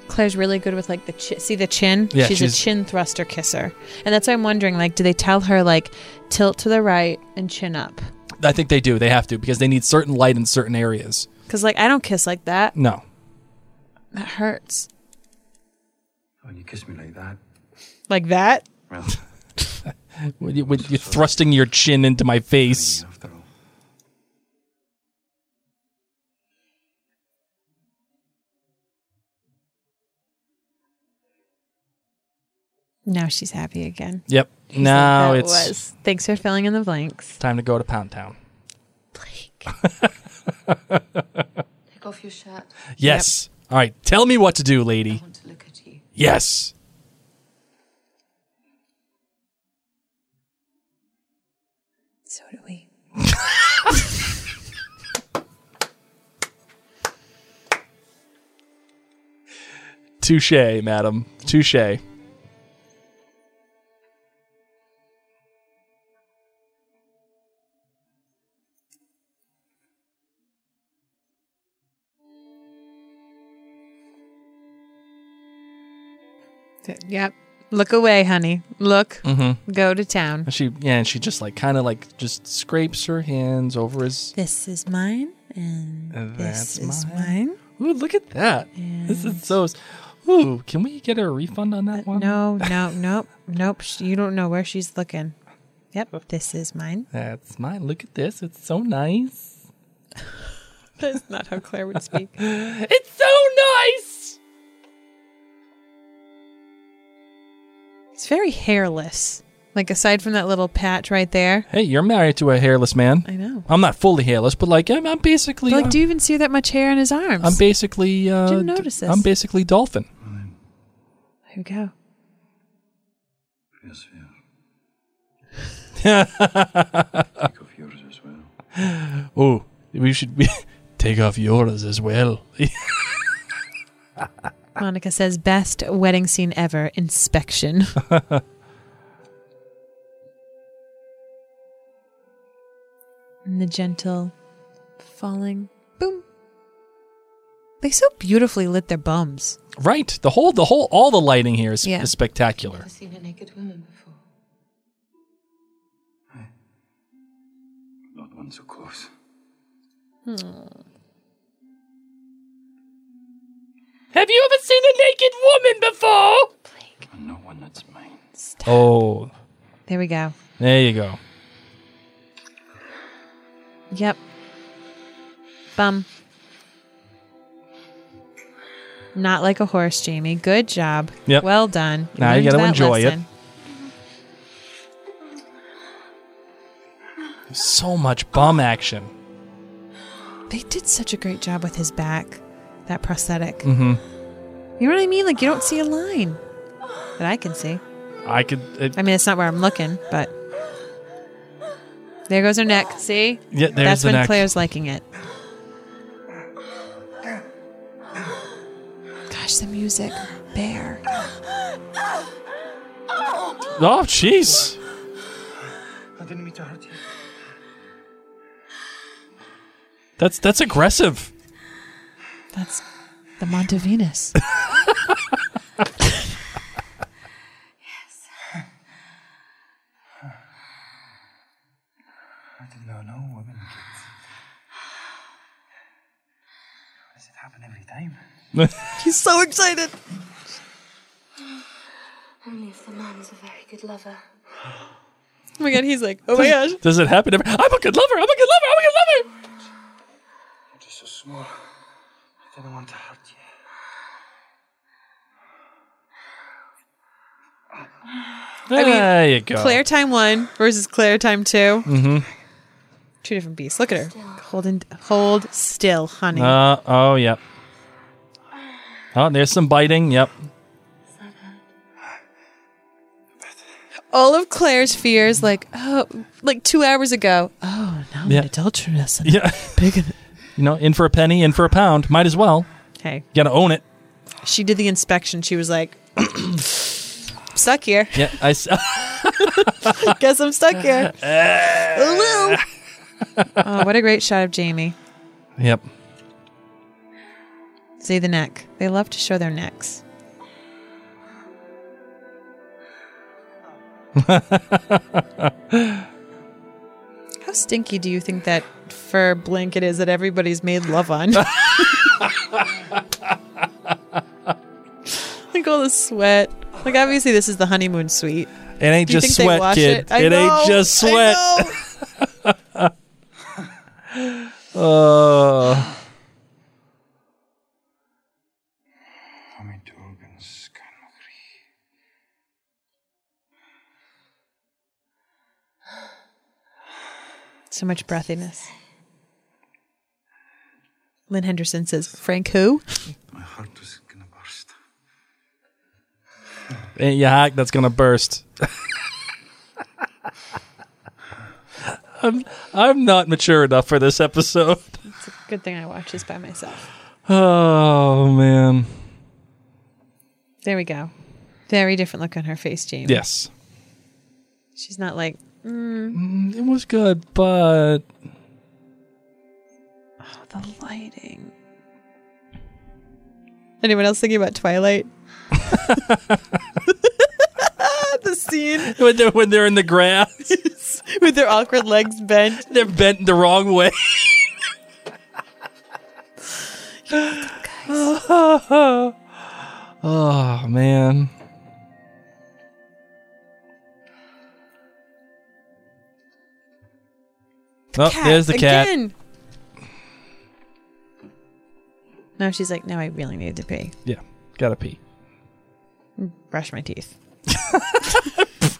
Claire's really good with like the chin. See the chin? Yeah, she's, she's- a chin thruster kisser, and that's why I'm wondering. Like, do they tell her like tilt to the right and chin up? I think they do. They have to because they need certain light in certain areas. Because like I don't kiss like that. No. That hurts. When you kiss me like that, Like that. well, When you, when you're thrusting your chin into my face. after all. Now she's happy again. Yep. She's now like, it's was. Thanks for filling in the blanks. time to go to Pound Town. Blake. Take off your shirt. Yes. All right. Tell me what to do, lady. I want to look at you. Yes. So do we. Touche, madam. Touche. Yep. Look away, honey. Look. Mm-hmm. Go to town. And she yeah, and she just like kind of like just scrapes her hands over his. This is mine, and And this that's is mine. mine. Ooh, look at that. This is so. Ooh, can we get a refund on that one? No, no, nope, nope. You don't know where she's looking. Yep, this is mine. That's mine. Look at this. It's so nice. That's not how Claire would speak. it's so It's very hairless. Like aside from that little patch right there. Hey, you're married to a hairless man. I know. I'm not fully hairless, but like I'm, I'm basically. But, like, uh, do you even see that much hair on his arms? I'm basically. Uh, Didn't notice this. I'm basically dolphin. Here we go. Yes, yeah. Take off yours as well. Oh, we should be take off yours as well. Monica says best wedding scene ever, inspection. and the gentle falling boom. They so beautifully lit their bums. right. The whole, the whole, all the lighting here is, Yeah. is spectacular. Never seen a naked woman before. Not one so close. Hmm. Have you ever seen a naked woman before? And no one that's mine. Oh, There we go. there you go. Yep. Bum. Not like a horse, Jamie. Good job. Yep. Well done. Now you learned gotta that enjoy it. So much bum action. They did such a great job with his back, that prosthetic. Mm-hmm. You know what I mean? Like you don't see a line that I can see. I could. It, I mean, it's not where I'm looking, but there goes her neck. See? Yeah, there's That's the when neck. Claire's liking it. Gosh, the music, bear. oh, jeez. I didn't mean to hurt you. That's that's aggressive. That's the Montevenus. I did not know no women could. Does it happen every time? He's so excited. Only if the man's a very good lover. Oh my god, he's like, oh my gosh. Does it happen? Every, I'm a good lover. I'm a good lover. I'm a good lover. You're just so small. I didn't want to hurt you. I mean, there you go. Claire time one versus Claire time 2 Mm-hmm. Two different beasts. Look at her. Hold in, hold still, honey. Uh, oh, yep. Oh, there's some biting. Yep. All of Claire's fears, like, oh, like two hours ago. Oh, now I'm Yeah. an adulteress. And Yeah. Big. You know, in for a penny, in for a pound. Might as well. Hey, You gotta own it. she did the inspection. She was like, stuck here. Yeah, I. s- Guess I'm stuck here. oh, what a great shot of Jamie. yep. See the neck. They love to show their necks. Stinky do you think that fur blanket is that everybody's made love on? like all the sweat. Like obviously this is the honeymoon suite. It ain't just sweat, kid. it? It know, ain't just sweat. uh, So much breathiness. Lynn Henderson says, Frank who? My heart was gonna burst. Ain't you hack that's gonna burst. I'm I'm not mature enough for this episode. It's a good thing I watch this by myself. Oh man. There we go. Very different look on her face, James. Yes. She's not like, mm, Mm, It was good, but oh, the lighting. Anyone else thinking about Twilight? the scene when they're when they're in the grass, with their awkward legs bent. they're bent the wrong way. oh man. Oh, there's the cat. Again. No, she's like, no, I really need to pee. Yeah, gotta pee. Brush my teeth.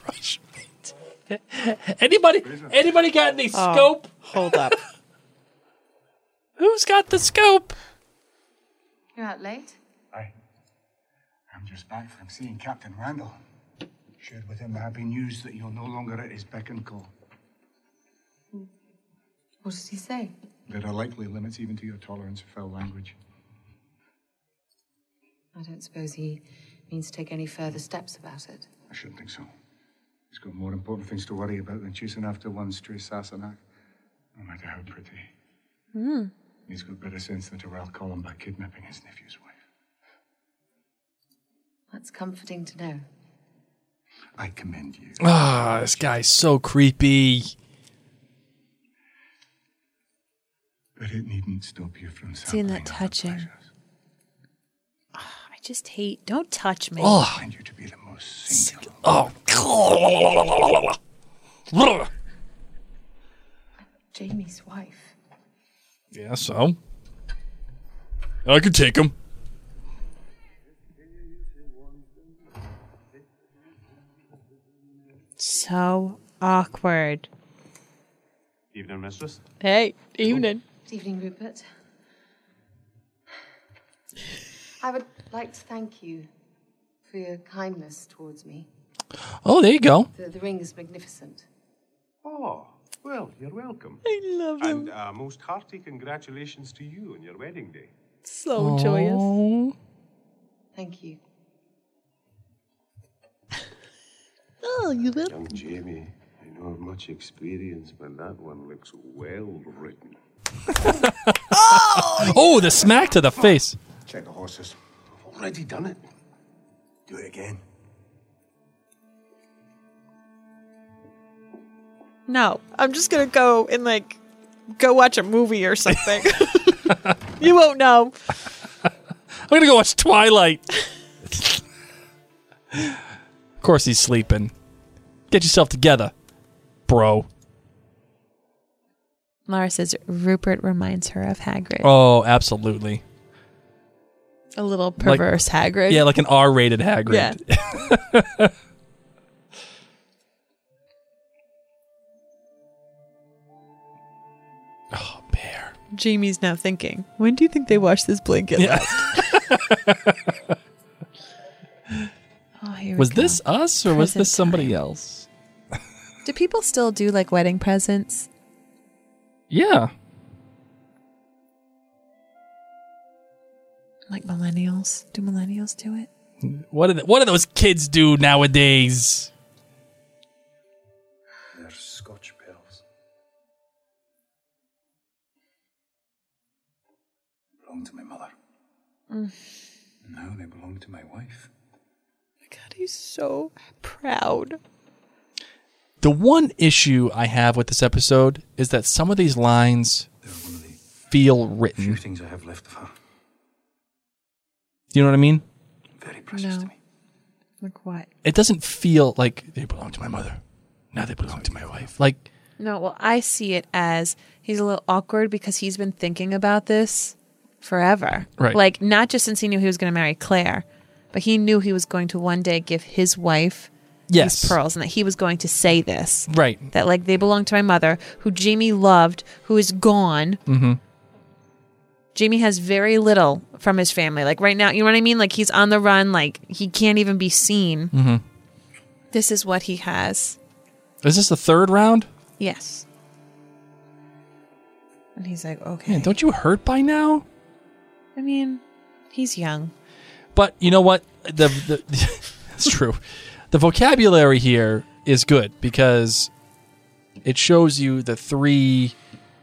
Brush my teeth. Anybody? Anybody got any Oh, scope? Hold up. Who's got the scope? You're out late? I, I'm just back from seeing Captain Randall. Shared with him the happy news that you're no longer at his beck and call. Hmm. What does he say? There are likely limits even to your tolerance for foul language. I don't suppose he means to take any further steps about it. I shouldn't think so. He's got more important things to worry about than chasing after one stray Sassenach, no matter how pretty. Hmm. He's got better sense than to rile Colum by kidnapping his nephew's wife. That's comforting to know. I commend you. Ah, this guy's so creepy. But it needn't stop you from Seeing that touching. Ah, I just hate. Don't touch me. Oh. find you to be the most singular. Oh. Jamie's wife. Yeah, so I could take him. So awkward. Evening, mistress. Hey, evening. Good evening, Rupert. I would like to thank you for your kindness towards me. Oh, there you go. The, the ring is magnificent. Oh, well, you're welcome. I love him. And uh, most hearty congratulations to you on your wedding day. So joyous. Thank you. Oh, you will. Young Jamie, I know of much experience, but that one looks well written. Oh, oh, the smack to the face. Check the horses. I've already done it. Do it again. No, I'm just gonna go and like go watch a movie or something. you won't know. I'm gonna go watch Twilight. of course, he's sleeping. Get yourself together, bro. Laura says Rupert reminds her of Hagrid. Oh, absolutely. A little Like- perverse Hagrid. Yeah, like an R-rated Hagrid. Yeah. Oh, bear. Jamie's now thinking, when do you think they washed this blanket last? oh, here was this us or was this somebody else? Do people still do like wedding presents? Yeah. Like millennials? Do millennials do it? What do the, what do those kids do nowadays? They're Scotch pills. Belong to my mother. Mm. Now they belong to my wife. My God, he's so proud. The one issue I have with this episode is that some of these lines feel Few written. things I have left of her. Do you know what I mean? Very precious No. to me. Like what? It doesn't feel like they belong to my mother. Now they belong to my wife. Like No, well, I see it as he's a little awkward because he's been thinking about this forever. Right. Like, not just since he knew he was going to marry Claire, but he knew he was going to one day give his wife Yes. these pearls and that he was going to say this. Right. That like they belong to my mother, who Jamie loved, who is gone. Mm-hmm. Jamie has very little from his family. Like right now, you know what I mean? Like he's on the run, like he can't even be seen. Mm-hmm. This is what he has. Is this the third round? Yes. And he's like, okay. Man, don't you hurt by now? I mean, he's young. But you know what? The, the it's true. The vocabulary here is good because it shows you the three,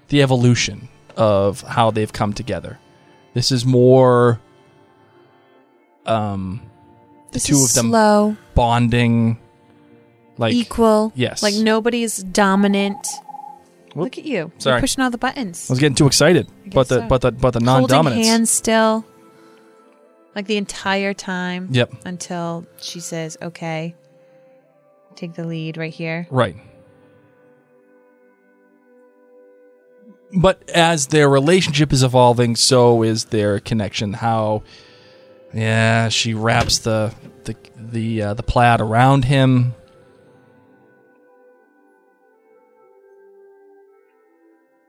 the evolution of how they've come together. This is more, um, the This two of them slow. bonding, like equal. Yes. Like nobody's dominant. Whoop. Look at you. Sorry. You're pushing all the buttons. I was getting too excited, but the so. but the but the Holding non-dominance. hands still. Like the entire time. Yep. Until she says, okay, take the lead right here. Right. But as their relationship is evolving, so is their connection. How, yeah, she wraps the the the uh, the plaid around him.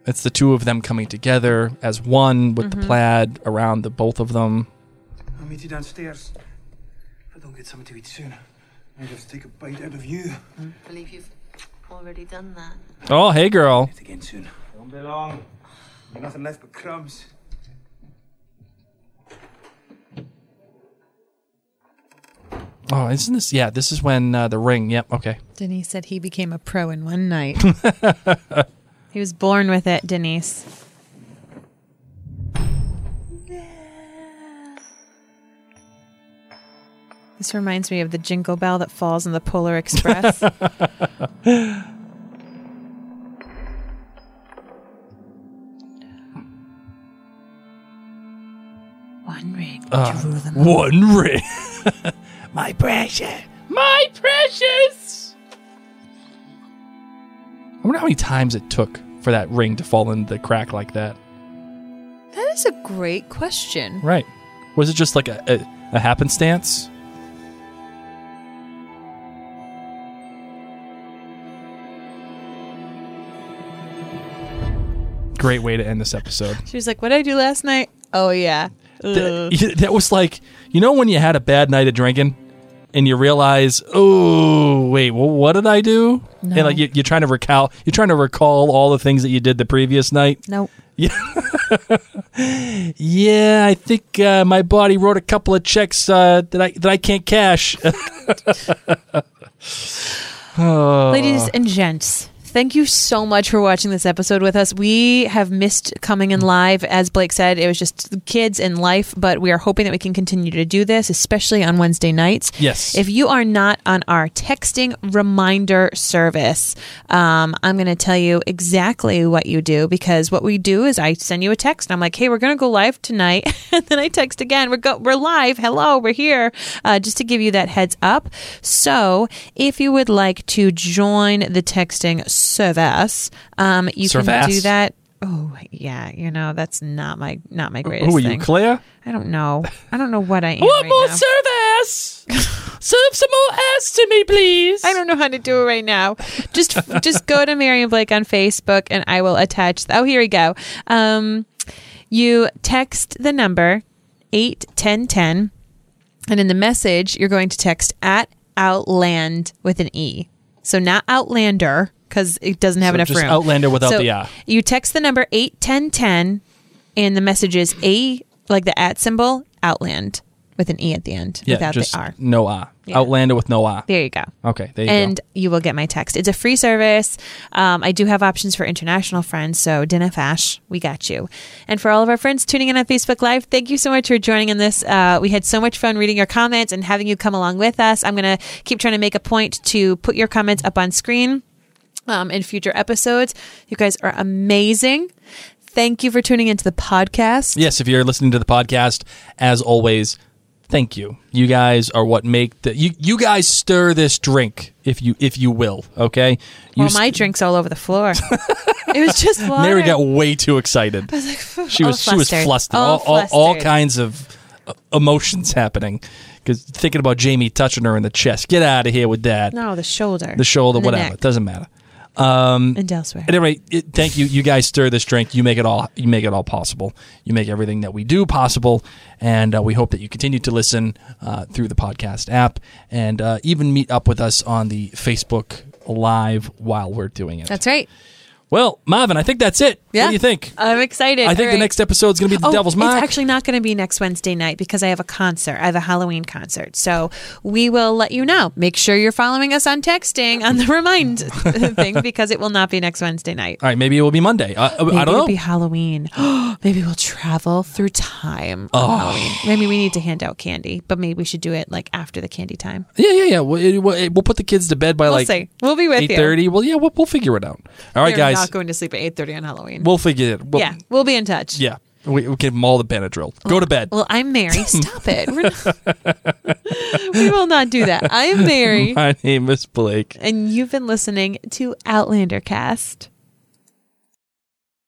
It's the two of them coming together as one with Mhm. the plaid around the both of them. I'll meet you downstairs. If I don't get something to eat soon, I'll just take a bite out of you. I believe you've already done that. Oh, hey, girl. Meet again soon. Won't be long. Nothing left but crumbs. Oh, isn't this? Yeah, this is when uh, the ring. Yep. Okay. Denise said he became a pro in one night. he was born with it, Denise. This reminds me of the jingle bell that falls in the Polar Express. One ring. Uh, to rule them all. one ring. My precious. My precious. I wonder how many times it took for that ring to fall into the crack like that. That is a great question. Right. Was it just like a, a, a happenstance? Great way to end this episode. She was like, "What did I do last night?" Oh yeah. That, that was like, you know, when you had a bad night of drinking and you realize, oh, wait, well, what did I do? No. And like you, you're trying to recall, you're trying to recall all the things that you did the previous night. Nope. Yeah. yeah, I think uh, my body wrote a couple of checks uh, that I that I can't cash. oh. Ladies and gents, thank you so much for watching this episode with us. We have missed coming in live. As Blake said, it was just kids and life, but we are hoping that we can continue to do this, especially on Wednesday nights. Yes. If you are not on our texting reminder service, um, I'm going to tell you exactly what you do because what we do is I send you a text. and I'm like, hey, we're going to go live tonight. and then I text again. We're, go- we're live. Hello, we're here. Uh, just to give you that heads up. So if you would like to join the texting service, um, you can do that. Oh yeah, you know that's not my not my greatest. Who are you, thing. Claire? I don't know. I don't know what I am. What right more now. service? Serve some more ass to me, please. I don't know how to do it right now. Just just go to Mary and Blake on Facebook and I will attach. Oh, here we go. Um, you text the number eight ten ten, and in the message you're going to text at Outland with an e. So not Outlander because it doesn't have So enough just room. Outlander without So the ah. You text the number eight ten ten, and the message is a like the at symbol Outland with an e at the end Yeah, without the r. no ah. Yeah. Outlander with no ah. There you go. Okay, there you and go. you will get my text. It's a free service. Um, I do have options for international friends, so Dinah Fash, we got you. And for all of our friends tuning in on Facebook Live, thank you so much for joining in this. Uh, we had so much fun reading your comments and having you come along with us. I'm going to keep trying to make a point to put your comments up on screen um, in future episodes. You guys are amazing. Thank you for tuning into the podcast. Yes, if you're listening to the podcast, as always, thank you. You guys are what make the you you guys stir this drink, if you if you will. Okay. You Well, my drink's all over the floor. it was just water. Mary got way too excited. I was like, she was she was flustered. flustered. All All, all, all kinds of uh, emotions happening because thinking about Jamie touching her in the chest. Get out of here with that. No, the shoulder. The shoulder, And whatever. It doesn't matter. Um, And elsewhere. At any rate, it, thank you. You guys stir this drink. You make it all. You make it all possible. You make everything that we do possible, and uh, we hope that you continue to listen uh, through the podcast app and uh, even meet up with us on the Facebook Live while we're doing it. That's right. Well, Marvin, I think that's it. Yeah. What do you think? I'm excited. I think All the next episode is going to be the oh, Devil's Mark. It's actually not going to be next Wednesday night because I have a concert. I have a Halloween concert. So we will let you know. Make sure you're following us on texting on the remind thing because it will not be next Wednesday night. all right, maybe it will be Monday. Uh, Maybe I don't know. it'll be Halloween. maybe we'll travel through time Oh. Halloween. Maybe we need to hand out candy, but maybe we should do it like after the candy time. yeah, yeah, yeah. We'll, it- we'll, we'll put the kids to bed by We'll like see. We'll be with you. eight thirty. Well, yeah, we'll, we'll figure it out. All right, They're guys. Not going to sleep at eight thirty on Halloween. we'll figure it. We'll, yeah, we'll be in touch. Yeah. We, we give them all the Benadryl. Go to bed. Well, I'm Mary. Stop it. Not, we will not do that. I'm Mary, My name is Blake. and you've been listening to Outlander Cast.